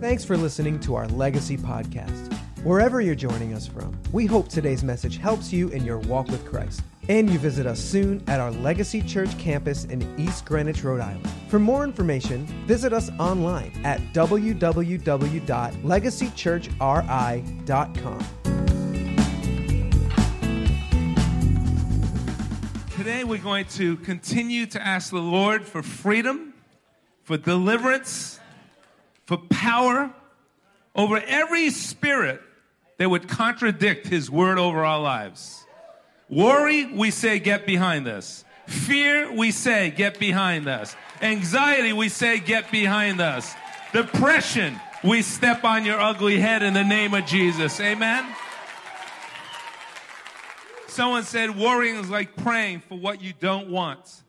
Thanks for listening to our Legacy podcast. Wherever you're joining us from, we hope today's message helps you in your walk with Christ. And you visit us soon at our Legacy Church campus in East Greenwich, Rhode Island. For more information, visit us online at www.legacychurchri.com. Today we're going to continue to ask the Lord for freedom, for deliverance, for power over every spirit that would contradict His word over our lives. Worry, we say, get behind us. Fear, we say, get behind us. Anxiety, we say, get behind us. Depression, we step on your ugly head in the name of Jesus. Amen. Someone said worrying is like praying for what you don't want.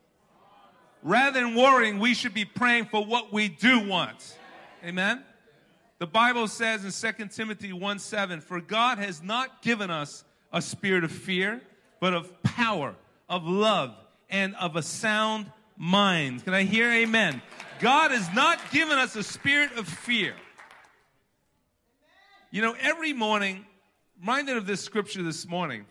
Rather than worrying, we should be praying for what we do want. Amen. The Bible says in 2 Timothy 1 7, For God has not given us a spirit of fear, but of power, of love, and of a sound mind. Can I hear amen? God has not given us a spirit of fear. You know, every morning, reminded of this scripture this morning,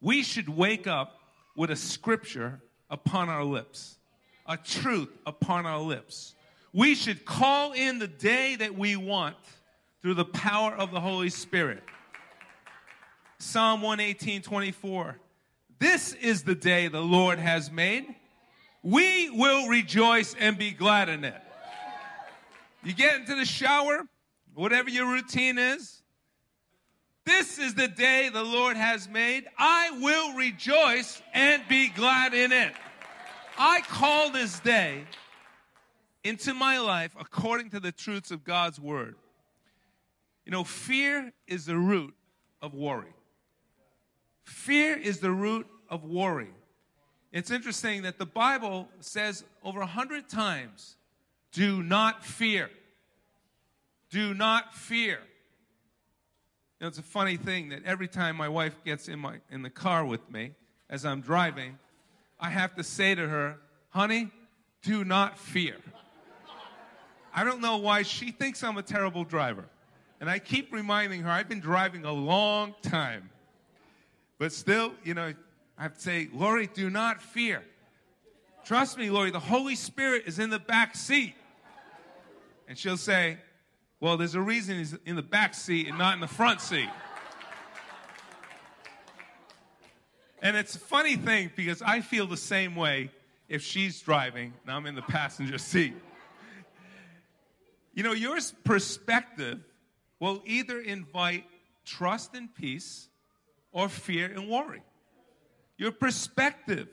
we should wake up with a scripture upon our lips, a truth upon our lips. We should call in the day that we want through the power of the Holy Spirit. Psalm 118, 24. This is the day the Lord has made. We will rejoice and be glad in it. You get into the shower, whatever your routine is, this is the day the Lord has made. I will rejoice and be glad in it. I call this day into my life according to the truths of God's word. You know, fear is the root of worry. Fear is the root of worry. It's interesting that the Bible says over a hundred times, do not fear. Do not fear know, it's a funny thing that every time my wife gets in, my, in the car with me as I'm driving, I have to say to her, honey, do not fear. I don't know why she thinks I'm a terrible driver. And I keep reminding her, I've been driving a long time. But still, you know, I have to say, Lori, do not fear. Trust me, Lori, the Holy Spirit is in the back seat. And she'll say, well, there's a reason he's in the back seat and not in the front seat. And it's a funny thing because I feel the same way if she's driving and I'm in the passenger seat. You know, your perspective will either invite trust and peace or fear and worry. Your perspective.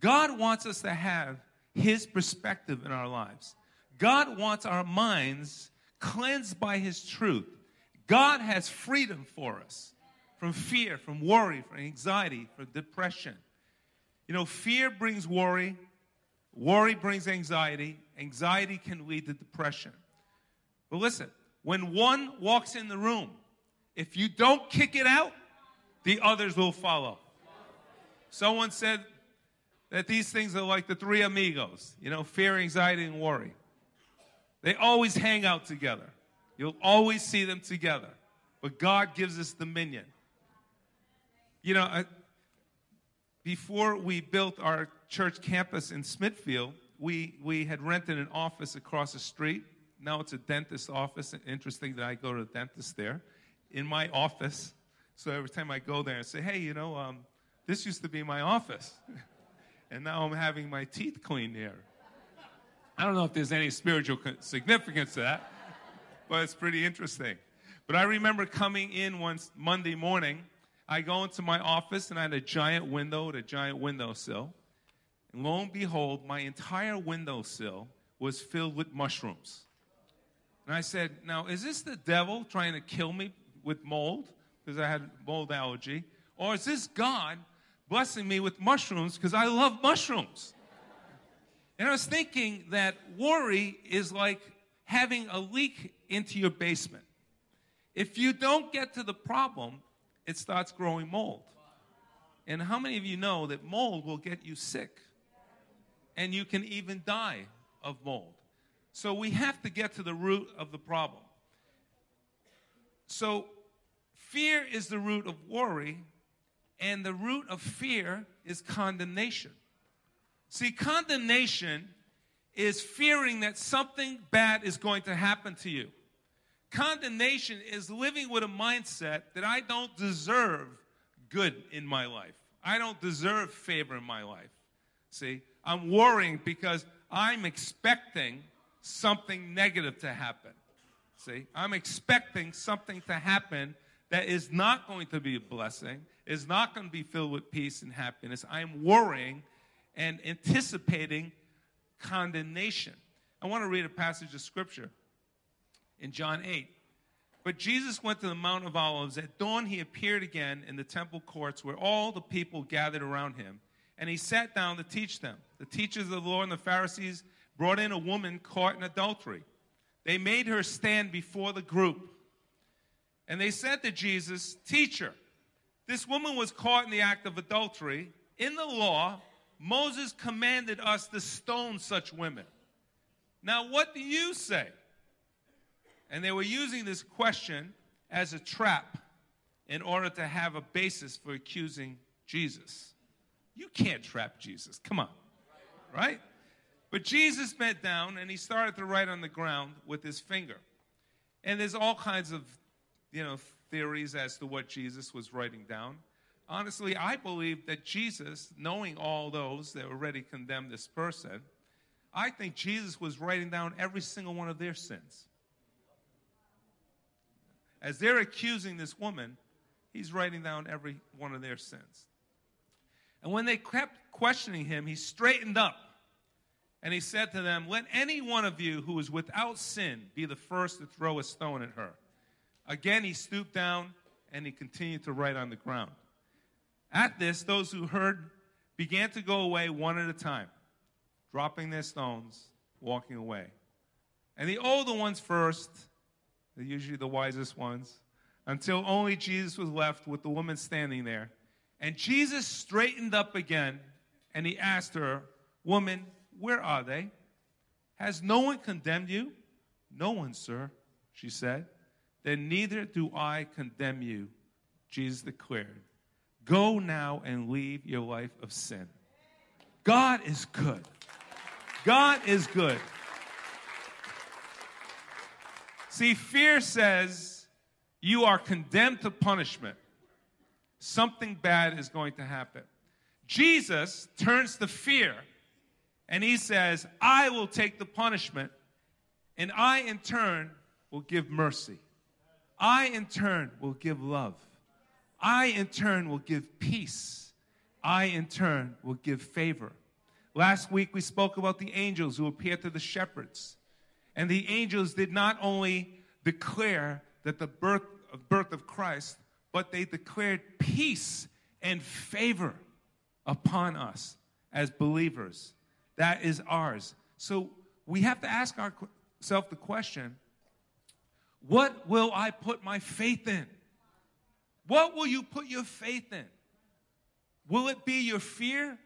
God wants us to have His perspective in our lives. God wants our minds cleansed by His truth. God has freedom for us from fear, from worry, from anxiety, from depression. You know, fear brings worry, worry brings anxiety, anxiety can lead to depression. But listen, when one walks in the room, if you don't kick it out, the others will follow. Someone said that these things are like the three amigos, you know, fear, anxiety, and worry. They always hang out together. You'll always see them together. But God gives us dominion. You know, before we built our church campus in Smithfield, we, we had rented an office across the street. Now it's a dentist office. Interesting that I go to the dentist there in my office. So every time I go there and say, hey, you know, um, this used to be my office. and now I'm having my teeth cleaned here. I don't know if there's any spiritual significance to that, but it's pretty interesting. But I remember coming in once Monday morning. I go into my office and I had a giant window with a giant windowsill. And lo and behold, my entire windowsill was filled with mushrooms. And I said, Now, is this the devil trying to kill me with mold because I had mold allergy? Or is this God blessing me with mushrooms because I love mushrooms? And I was thinking that worry is like having a leak into your basement. If you don't get to the problem, it starts growing mold. And how many of you know that mold will get you sick? And you can even die of mold. So we have to get to the root of the problem. So fear is the root of worry, and the root of fear is condemnation. See, condemnation is fearing that something bad is going to happen to you. Condemnation is living with a mindset that I don't deserve good in my life. I don't deserve favor in my life. See, I'm worrying because I'm expecting something negative to happen. See, I'm expecting something to happen that is not going to be a blessing, is not going to be filled with peace and happiness. I'm worrying and anticipating condemnation. I want to read a passage of scripture in John 8. But Jesus went to the Mount of Olives. At dawn, he appeared again in the temple courts where all the people gathered around him. And he sat down to teach them. The teachers of the law and the Pharisees brought in a woman caught in adultery. They made her stand before the group. And they said to Jesus, Teacher, this woman was caught in the act of adultery. In the law, Moses commanded us to stone such women. Now, what do you say? And they were using this question as a trap in order to have a basis for accusing Jesus. You can't trap Jesus. Come on. Right? But Jesus bent down and he started to write on the ground with his finger. And there's all kinds of, you know, theories as to what Jesus was writing down honestly, I believe that Jesus, knowing all those that already condemned this person, I think Jesus was writing down every single one of their sins. As they're accusing this woman, he's writing down every one of their sins. And when they kept questioning him, he straightened up and he said to them, Let any one of you who is without sin be the first to throw a stone at her. Again, he stooped down and he continued to write on the ground. At this, those who heard began to go away one at a time, dropping their stones, walking away. And the older ones first, they're usually the wisest ones, until only Jesus was left with the woman standing there. And Jesus straightened up again and he asked her, Woman, where are they? Has no one condemned you? No one, sir, she said. Then neither do I condemn you, Jesus declared. Go now and leave your life of sin. God is good. God is good. See, fear says you are condemned to punishment. Something bad is going to happen. Jesus turns to fear and he says, I will take the punishment, and I in turn will give mercy. I in turn will give love. I, in turn, will give peace. I, in turn, will give favor. Last week, we spoke about the angels who appeared to the shepherds. And the angels did not only declare that the birth of, birth of Christ, but they declared peace and favor upon us as believers. That is ours. So we have to ask ourselves the question what will I put my faith in? What will you put your faith in? Will it be your fear?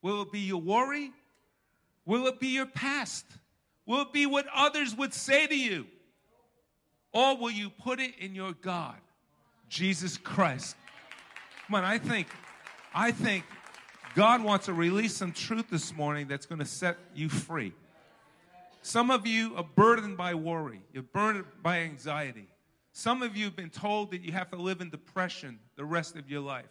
Will it be your worry? Will it be your past? Will be what others would say to you? Or will you put it in your God, Jesus Christ? Come on, I think, I think God wants to release some truth this morning that's going to set you free. Some of you are burdened by worry, you're burdened by anxiety. Some of you have been told that you have to live in depression the rest of your life.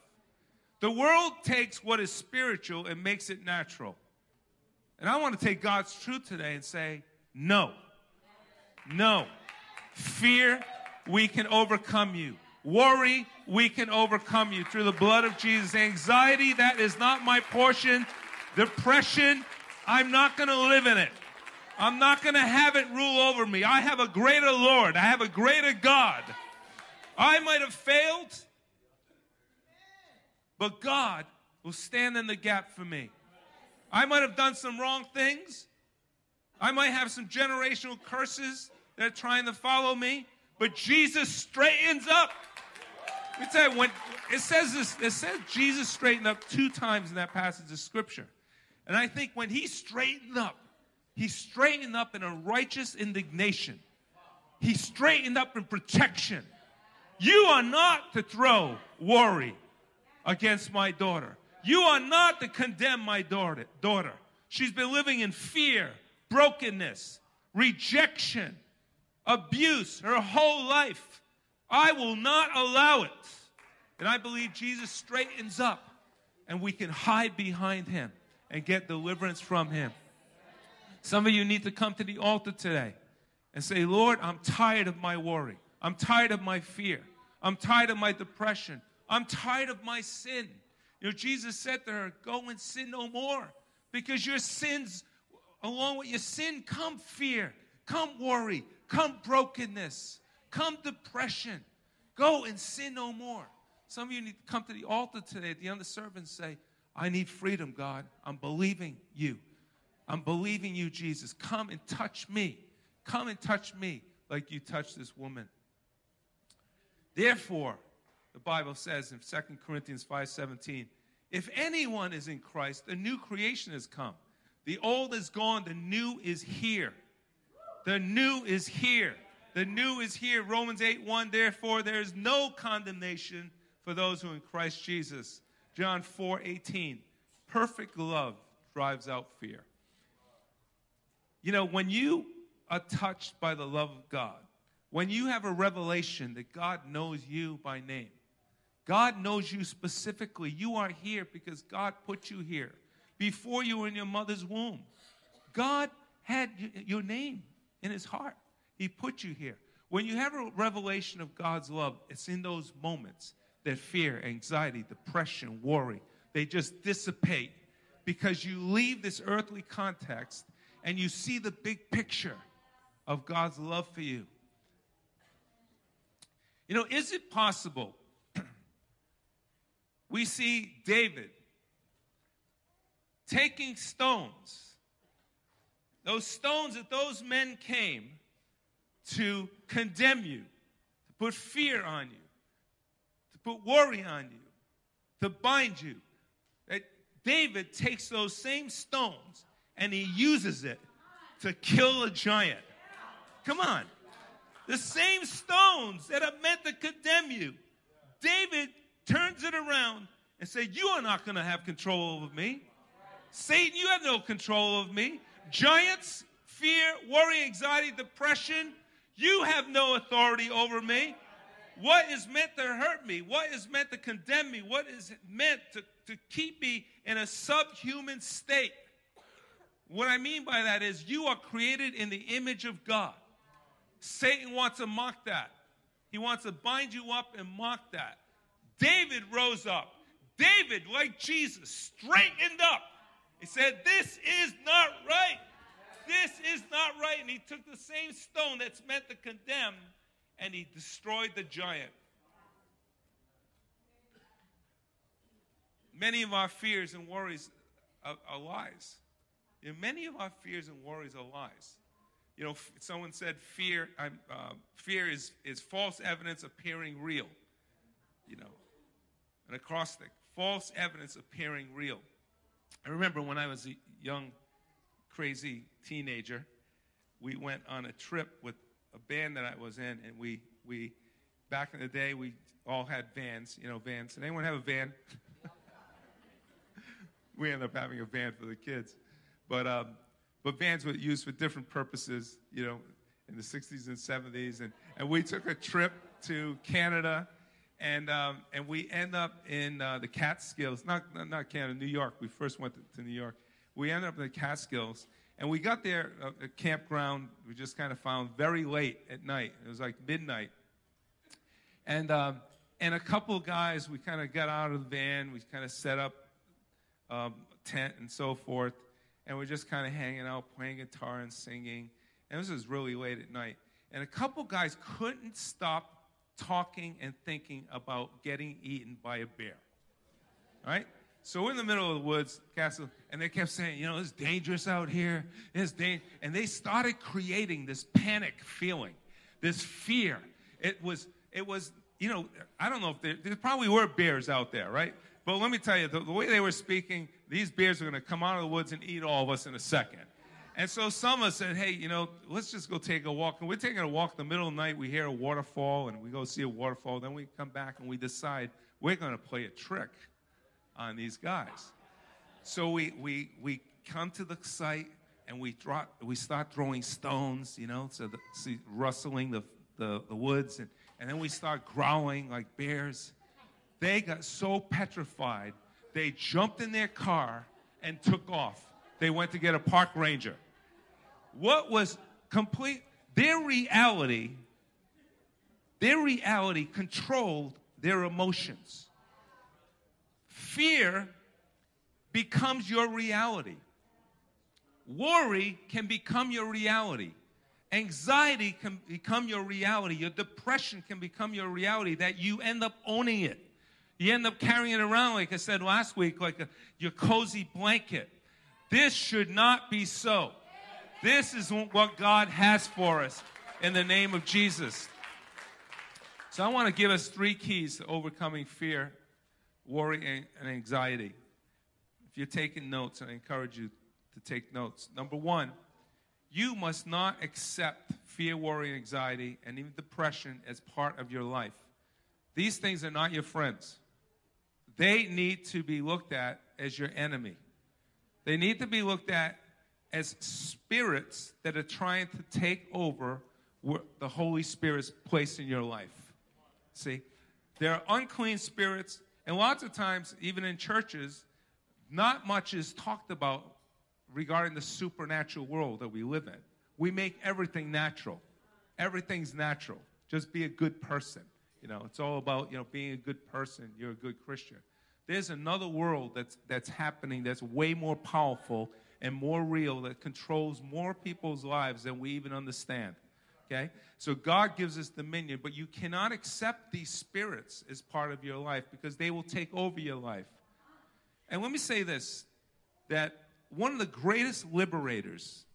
The world takes what is spiritual and makes it natural. And I want to take God's truth today and say, no. No. Fear, we can overcome you. Worry, we can overcome you through the blood of Jesus. Anxiety, that is not my portion. Depression, I'm not going to live in it. I'm not going to have it rule over me. I have a greater Lord. I have a greater God. I might have failed, but God will stand in the gap for me. I might have done some wrong things. I might have some generational curses that are trying to follow me, but Jesus straightens up. Tell you, when it says this, it says Jesus straightened up two times in that passage of scripture. And I think when he straightened up, He straightened up in a righteous indignation. He straightened up in protection. You are not to throw worry against my daughter. You are not to condemn my daughter. daughter. She's been living in fear, brokenness, rejection, abuse her whole life. I will not allow it. And I believe Jesus straightens up and we can hide behind him and get deliverance from him. Some of you need to come to the altar today and say, Lord, I'm tired of my worry. I'm tired of my fear. I'm tired of my depression. I'm tired of my sin. You know, Jesus said to her, Go and sin no more because your sins, along with your sin, come fear, come worry, come brokenness, come depression. Go and sin no more. Some of you need to come to the altar today at the end of the service and say, I need freedom, God. I'm believing you. I'm believing you, Jesus. Come and touch me. Come and touch me like you touched this woman. Therefore, the Bible says in 2 Corinthians 5:17, if anyone is in Christ, the new creation has come. The old is gone, the new is here. The new is here. The new is here. Romans 8 1, therefore, there is no condemnation for those who are in Christ Jesus. John 4 18, perfect love drives out fear. You know, when you are touched by the love of God, when you have a revelation that God knows you by name, God knows you specifically. You are here because God put you here before you were in your mother's womb. God had your name in his heart. He put you here. When you have a revelation of God's love, it's in those moments that fear, anxiety, depression, worry, they just dissipate because you leave this earthly context and you see the big picture of God's love for you. You know, is it possible? We see David taking stones, those stones that those men came to condemn you, to put fear on you, to put worry on you, to bind you. That David takes those same stones and he uses it to kill a giant. Come on. The same stones that are meant to condemn around and say, You are not going to have control over me. Satan, you have no control of me. Giants, fear, worry, anxiety, depression, you have no authority over me. What is meant to hurt me? What is meant to condemn me? What is meant to, to keep me in a subhuman state? What I mean by that is you are created in the image of God. Satan wants to mock that. He wants to bind you up and mock that. David rose up. David, like Jesus, straightened up. He said, This is not right. This is not right. And he took the same stone that's meant to condemn and he destroyed the giant. Many of our fears and worries are, are lies. You know, many of our fears and worries are lies. You know, someone said fear, uh, fear is, is false evidence appearing real. You know, an acrostic, false evidence appearing real. I remember when I was a young, crazy teenager, we went on a trip with a band that I was in, and we, we back in the day, we all had vans, you know, vans. Did anyone have a van? we ended up having a van for the kids. But, um, but vans were used for different purposes, you know, in the 60s and 70s. And, and we took a trip to Canada, and, um, and we end up in uh, the Catskills, not, not Canada, New York. We first went to, to, New York. We ended up in the Catskills, and we got there, uh, a campground, we just kind of found very late at night. It was like midnight. And, um, and a couple guys, we kind of got out of the van, we kind of set up um, tent and so forth and we're just kind of hanging out, playing guitar and singing. And this was really late at night. And a couple guys couldn't stop talking and thinking about getting eaten by a bear. Right? So we're in the middle of the woods, castle, and they kept saying, you know, it's dangerous out here. It's da-. And they started creating this panic feeling, this fear. It was, it was, you know, I don't know if there, there probably were bears out there, right? But let me tell you, the, the way they were speaking, these bears are going to come out of the woods and eat all of us in a second. And so some of us said, hey, you know, let's just go take a walk. And we're taking a walk in the middle of the night. We hear a waterfall and we go see a waterfall. Then we come back and we decide we're going to play a trick on these guys. So we, we, we come to the site and we, drop, we start throwing stones, you know, so the, see, rustling the, the, the woods. And, and then we start growling like bears. They got so petrified, they jumped in their car and took off. They went to get a park ranger. What was complete, their reality, their reality controlled their emotions. Fear becomes your reality. Worry can become your reality. Anxiety can become your reality. Your depression can become your reality that you end up owning it. You end up carrying it around, like I said last week, like a, your cozy blanket. This should not be so. This is what God has for us in the name of Jesus. So I want to give us three keys to overcoming fear, worry, and anxiety. If you're taking notes, I encourage you to take notes. Number one, you must not accept fear, worry, anxiety, and even depression as part of your life. These things are not your friends. They need to be looked at as your enemy. They need to be looked at as spirits that are trying to take over the Holy Spirit's place in your life. See? There are unclean spirits, and lots of times, even in churches, not much is talked about regarding the supernatural world that we live in. We make everything natural. Everything's natural. Just be a good person. You know, it's all about, you know, being a good person. You're a good Christian. There's another world that's, that's happening that's way more powerful and more real that controls more people's lives than we even understand. Okay? So God gives us dominion, but you cannot accept these spirits as part of your life because they will take over your life. And let me say this that one of the greatest liberators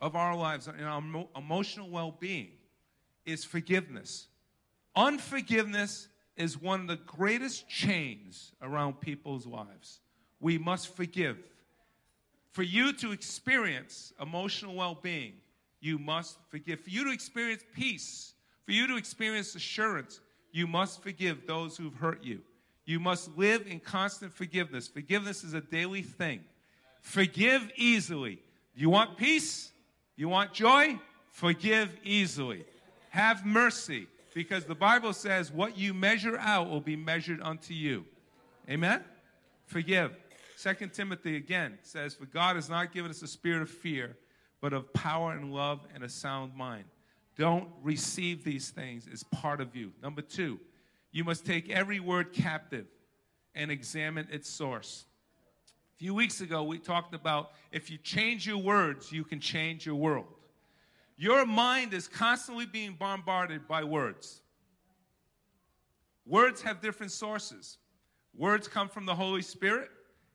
of our lives and our emotional well being is forgiveness. Unforgiveness is one of the greatest chains around people's lives. We must forgive. For you to experience emotional well being, you must forgive. For you to experience peace, for you to experience assurance, you must forgive those who've hurt you. You must live in constant forgiveness. Forgiveness is a daily thing. Forgive easily. You want peace? You want joy? Forgive easily. Have mercy because the Bible says what you measure out will be measured unto you. Amen? Forgive. Second Timothy again says, For God has not given us a spirit of fear, but of power and love and a sound mind. Don't receive these things as part of you. Number two, you must take every word captive and examine its source. A few weeks ago, we talked about if you change your words, you can change your world. Your mind is constantly being bombarded by words. Words have different sources. Words come from the Holy Spirit,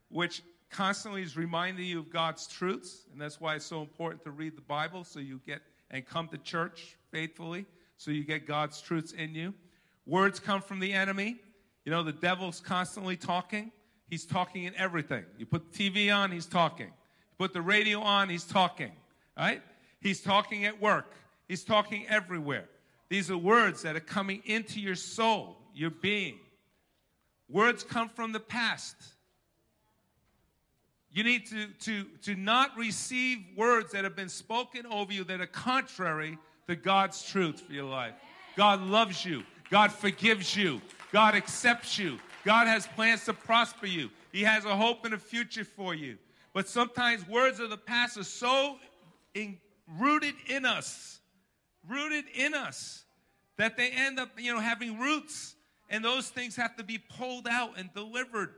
which constantly is reminding you of God's truths, and that's why it's so important to read the Bible so you get and come to church faithfully so you get God's truths in you. Words come from the enemy. You know, the devil's constantly talking. He's talking in everything. You put the TV on, he's talking. You put the radio on, he's talking. Right? He's talking at work. He's talking everywhere. These are words that are coming into your soul, your being. Words come from the past. You need to, to, to not receive words that have been spoken over you that are contrary to God's truth for your life. God loves you. God forgives you. God accepts you. God has plans to prosper you. He has a hope and a future for you. But sometimes words of the past are so in, rooted in us, rooted in us, that they end up, you know, having roots, and those things have to be pulled out and delivered.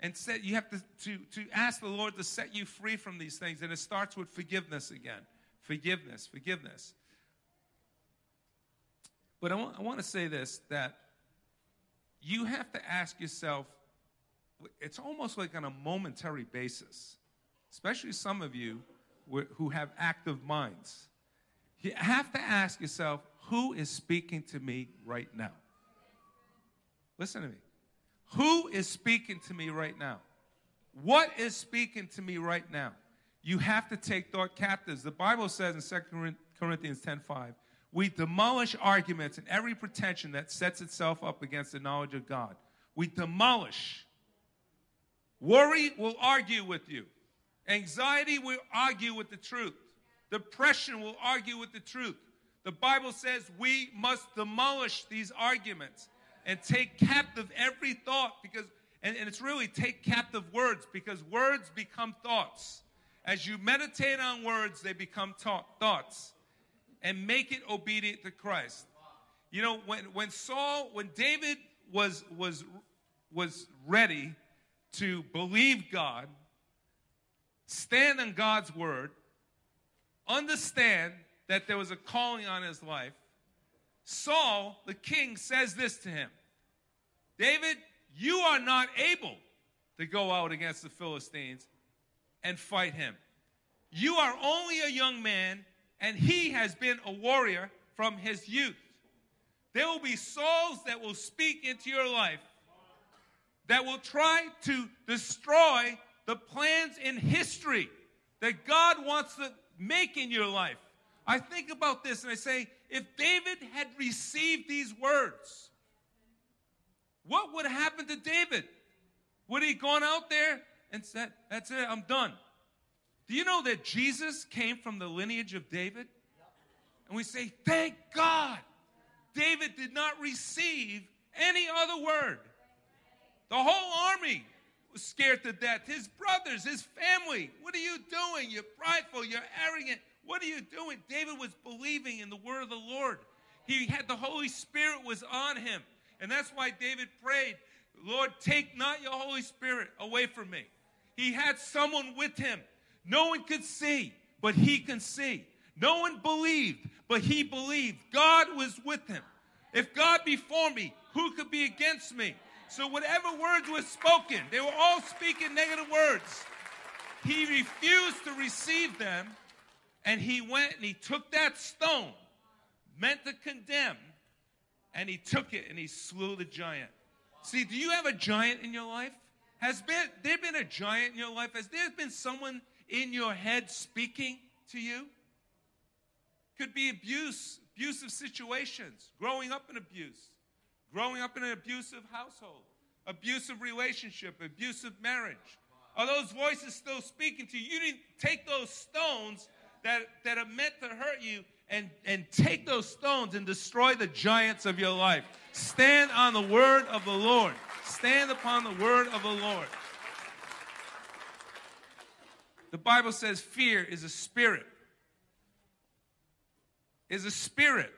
And said you have to, to, to ask the Lord to set you free from these things. And it starts with forgiveness again. Forgiveness, forgiveness. But I want, I want to say this that you have to ask yourself, it's almost like on a momentary basis, especially some of you who have active minds. You have to ask yourself, who is speaking to me right now? Listen to me. Who is speaking to me right now? What is speaking to me right now? You have to take thought captives. The Bible says in 2 Corinthians 10:5, we demolish arguments and every pretension that sets itself up against the knowledge of God. We demolish. Worry will argue with you. Anxiety will argue with the truth. Depression will argue with the truth. The Bible says we must demolish these arguments and take captive every thought because, and, and it's really take captive words because words become thoughts. As you meditate on words, they become ta- thoughts and make it obedient to Christ. You know, when, when Saul, when David was, was, was ready to believe God, stand on God's word, understand that there was a calling on his life, Saul, the king, says this to him David, you are not able to go out against the Philistines and fight him. You are only a young man, and he has been a warrior from his youth. There will be souls that will speak into your life that will try to destroy the plans in history that God wants to make in your life. I think about this and I say, if David had received these words, what would happen to David? Would he gone out there and said, That's it, I'm done? Do you know that Jesus came from the lineage of David? And we say, Thank God. David did not receive any other word. The whole army was scared to death. His brothers, his family. What are you doing? You're prideful, you're arrogant. What are you doing? David was believing in the word of the Lord. He had the Holy Spirit was on him. And that's why David prayed, Lord, take not your Holy Spirit away from me. He had someone with him. No one could see, but he can see. No one believed, but he believed. God was with him. If God be for me, who could be against me? So, whatever words were spoken, they were all speaking negative words. He refused to receive them, and he went and he took that stone, meant to condemn, and he took it and he slew the giant. See, do you have a giant in your life? Has been, there been a giant in your life? Has there been someone in your head speaking to you? Could be abuse, abusive situations, growing up in abuse, growing up in an abusive household, abusive relationship, abusive marriage. Are those voices still speaking to you? You didn't take those stones that, that are meant to hurt you and, and take those stones and destroy the giants of your life. Stand on the word of the Lord. Stand upon the word of the Lord. The Bible says fear is a spirit. Is a spirit.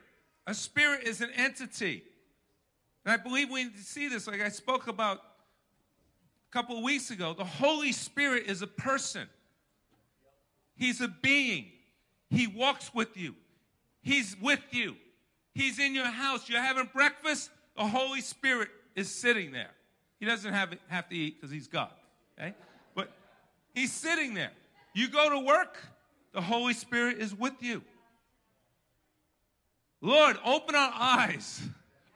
A spirit is an entity. And I believe we need to see this, like I spoke about a couple of weeks ago. The Holy Spirit is a person, He's a being. He walks with you, He's with you, He's in your house. You're having breakfast, the Holy Spirit is sitting there. He doesn't have, have to eat because He's God. Okay? But He's sitting there. You go to work, the Holy Spirit is with you. Lord, open our eyes,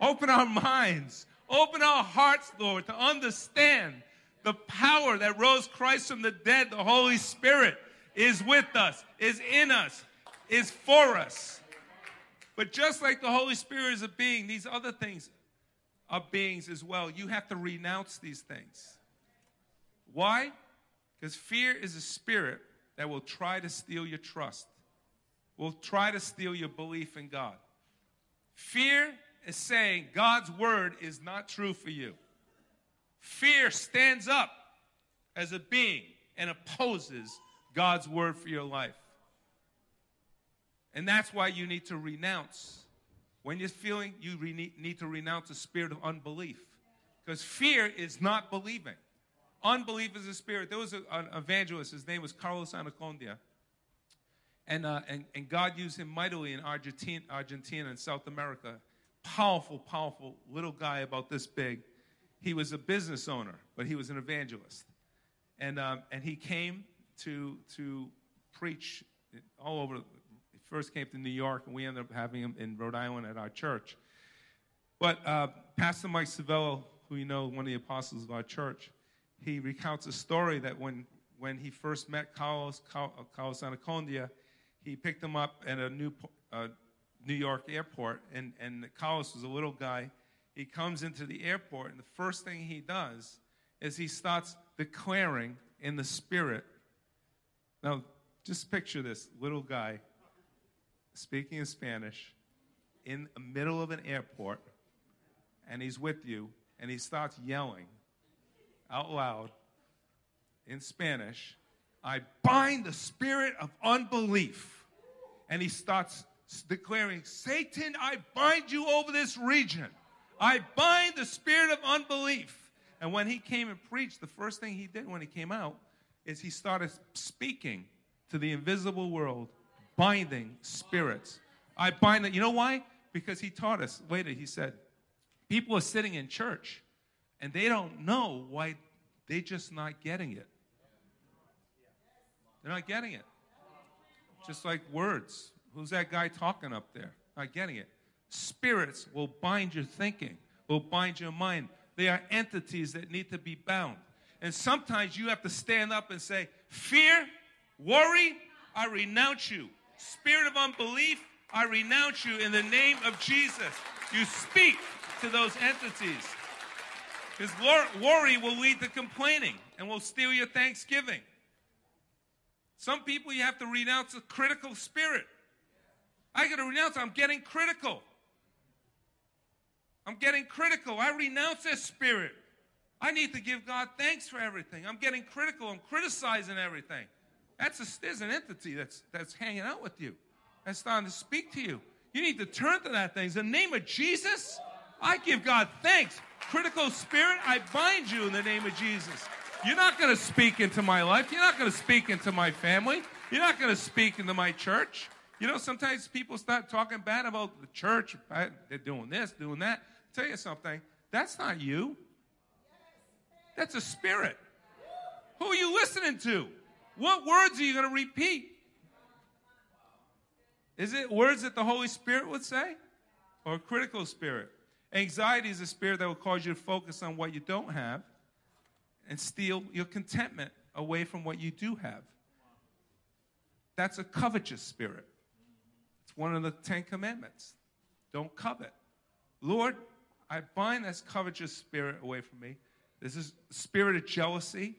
open our minds, open our hearts, Lord, to understand the power that rose Christ from the dead. The Holy Spirit is with us, is in us, is for us. But just like the Holy Spirit is a being, these other things are beings as well. You have to renounce these things. Why? Because fear is a spirit that will try to steal your trust, will try to steal your belief in God. Fear is saying God's word is not true for you. Fear stands up as a being and opposes God's word for your life. And that's why you need to renounce. When you're feeling, you re- need to renounce a spirit of unbelief. Because fear is not believing. Unbelief is a spirit. There was a, an evangelist, his name was Carlos Anacondia. And, uh, and, and God used him mightily in Argentina, Argentina and South America. Powerful, powerful little guy about this big. He was a business owner, but he was an evangelist. And, um, and he came to, to preach all over. He first came to New York, and we ended up having him in Rhode Island at our church. But uh, Pastor Mike Savello, who you know, one of the apostles of our church, he recounts a story that when, when he first met Carlos, Carlos Anacondia, he picked him up at a new, uh, New York airport, and, and Carlos was a little guy. He comes into the airport, and the first thing he does is he starts declaring in the spirit. Now, just picture this little guy speaking in Spanish in the middle of an airport, and he's with you, and he starts yelling out loud in Spanish, I bind the spirit of unbelief. And he starts declaring, Satan, I bind you over this region. I bind the spirit of unbelief. And when he came and preached, the first thing he did when he came out is he started speaking to the invisible world, binding spirits. I bind that. You know why? Because he taught us. Later, he said, people are sitting in church and they don't know why they're just not getting it. They're not getting it. Just like words. Who's that guy talking up there? Not getting it. Spirits will bind your thinking, will bind your mind. They are entities that need to be bound. And sometimes you have to stand up and say, Fear, worry, I renounce you. Spirit of unbelief, I renounce you in the name of Jesus. You speak to those entities. Because worry will lead to complaining and will steal your thanksgiving. Some people you have to renounce a critical spirit. I got to renounce, I'm getting critical. I'm getting critical. I renounce that spirit. I need to give God thanks for everything. I'm getting critical. I'm criticizing everything. That's a, there's an entity that's, that's hanging out with you, that's starting to speak to you. You need to turn to that thing. In the name of Jesus, I give God thanks. Critical spirit, I bind you in the name of Jesus. You're not going to speak into my life. You're not going to speak into my family. You're not going to speak into my church. You know, sometimes people start talking bad about the church. They're doing this, doing that. I'll tell you something. That's not you. That's a spirit. Who are you listening to? What words are you going to repeat? Is it words that the Holy Spirit would say? Or a critical spirit? Anxiety is a spirit that will cause you to focus on what you don't have and steal your contentment away from what you do have. That's a covetous spirit. It's one of the Ten Commandments. Don't covet. Lord, I bind this covetous spirit away from me. This is spirit of jealousy.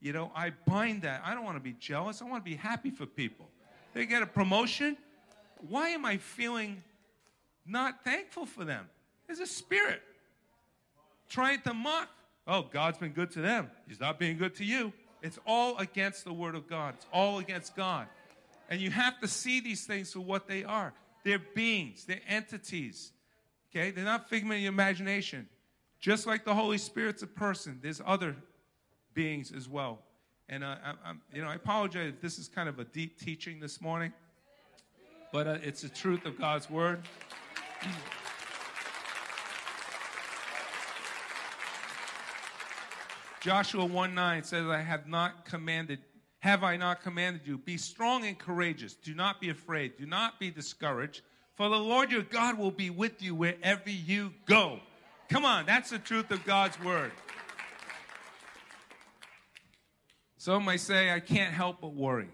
You know, I bind that. I don't want to be jealous. I want to be happy for people. They get a promotion. Why am I feeling not thankful for them? There's a spirit trying to mock oh, God's been good to them. He's not being good to you. It's all against the Word of God, it's all against God. And you have to see these things for what they are. They're beings, they're entities. Okay? They're not figment of your imagination. Just like the Holy Spirit's a person, there's other beings as well. And uh, I, you know, I apologize if this is kind of a deep teaching this morning, but uh, it's the truth of God's word. Joshua 1 9 says, I have not commanded, have I not commanded you? Be strong and courageous. Do not be afraid. Do not be discouraged. For the Lord your God will be with you wherever you go. Come on, that's the truth of God's word. Some might say, I can't help but worry.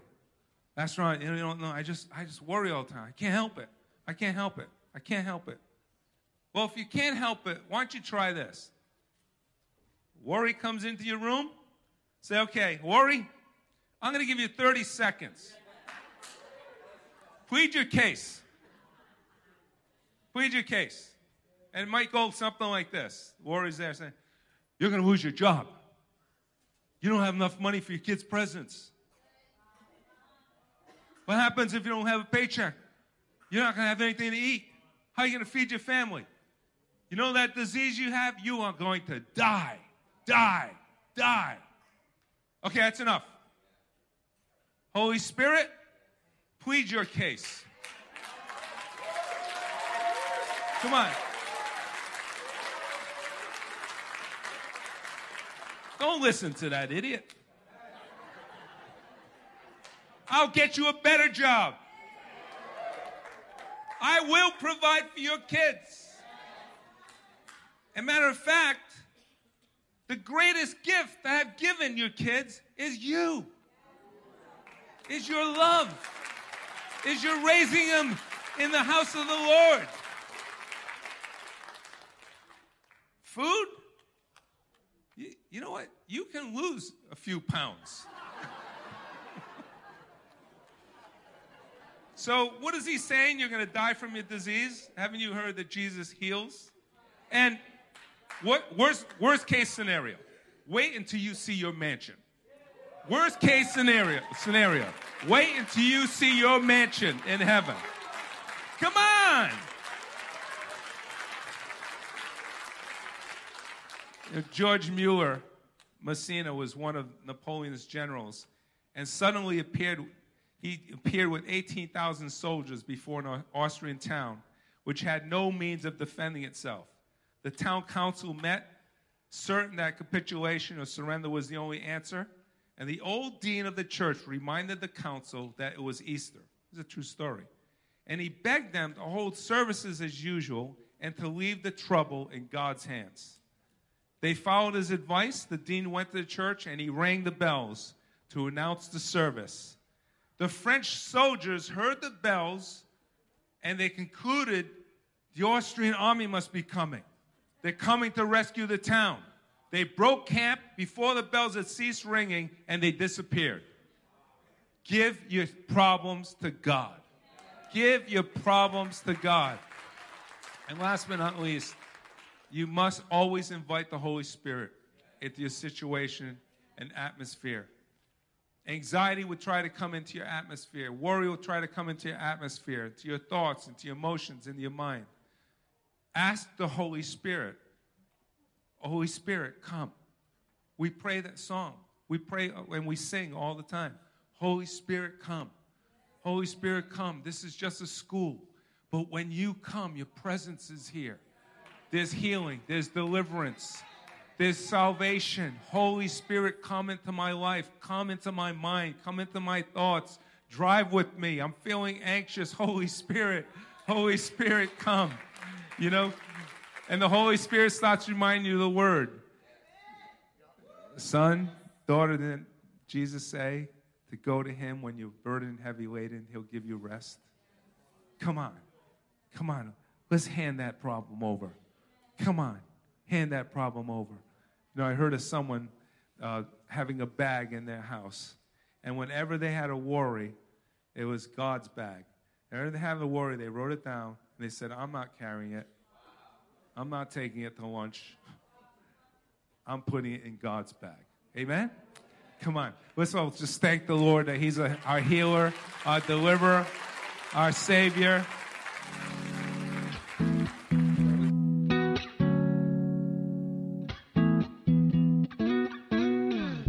That's right. You don't know. I just, I just worry all the time. I can't help it. I can't help it. I can't help it. Well, if you can't help it, why don't you try this? Worry comes into your room. Say, okay, worry, I'm going to give you 30 seconds. Plead your case. Plead your case. And it might go something like this. Worry's there saying, You're going to lose your job. You don't have enough money for your kids' presents. What happens if you don't have a paycheck? You're not going to have anything to eat. How are you going to feed your family? You know that disease you have? You are going to die die, die. Okay, that's enough. Holy Spirit, plead your case. Come on. Don't listen to that idiot. I'll get you a better job. I will provide for your kids. As a matter of fact, the greatest gift I have given your kids is you. Is your love, is your raising them in the house of the Lord. Food, you, you know what? You can lose a few pounds. so, what is he saying? You're going to die from your disease? Haven't you heard that Jesus heals? And what worst worst case scenario? Wait until you see your mansion. Worst case scenario scenario. Wait until you see your mansion in heaven. Come on. George Mueller Massena was one of Napoleon's generals and suddenly appeared he appeared with 18,000 soldiers before an Austrian town which had no means of defending itself. The town council met, certain that capitulation or surrender was the only answer. And the old dean of the church reminded the council that it was Easter. It's a true story. And he begged them to hold services as usual and to leave the trouble in God's hands. They followed his advice. The dean went to the church and he rang the bells to announce the service. The French soldiers heard the bells and they concluded the Austrian army must be coming. They're coming to rescue the town. They broke camp before the bells had ceased ringing and they disappeared. Give your problems to God. Give your problems to God. And last but not least, you must always invite the Holy Spirit into your situation and atmosphere. Anxiety would try to come into your atmosphere. Worry will try to come into your atmosphere, into your thoughts, into your emotions, into your mind. Ask the Holy Spirit, Holy Spirit, come. We pray that song. We pray uh, and we sing all the time. Holy Spirit, come. Holy Spirit, come. This is just a school. But when you come, your presence is here. There's healing, there's deliverance, there's salvation. Holy Spirit, come into my life, come into my mind, come into my thoughts. Drive with me. I'm feeling anxious. Holy Spirit, Holy Spirit, come. You know? And the Holy Spirit starts reminding you of the word. Son, daughter, didn't Jesus say to go to him when you're burdened, heavy laden, he'll give you rest? Come on. Come on. Let's hand that problem over. Come on. Hand that problem over. You know, I heard of someone uh, having a bag in their house. And whenever they had a worry, it was God's bag. And whenever they had a worry, they wrote it down and they said, I'm not carrying it. I'm not taking it to lunch. I'm putting it in God's bag. Amen? Come on. Let's all just thank the Lord that He's a, our healer, our deliverer, our Savior.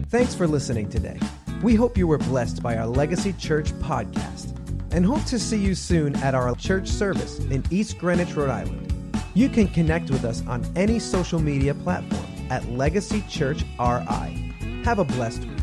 Thanks for listening today. We hope you were blessed by our Legacy Church podcast and hope to see you soon at our church service in East Greenwich, Rhode Island. You can connect with us on any social media platform at Legacy Church RI. Have a blessed week.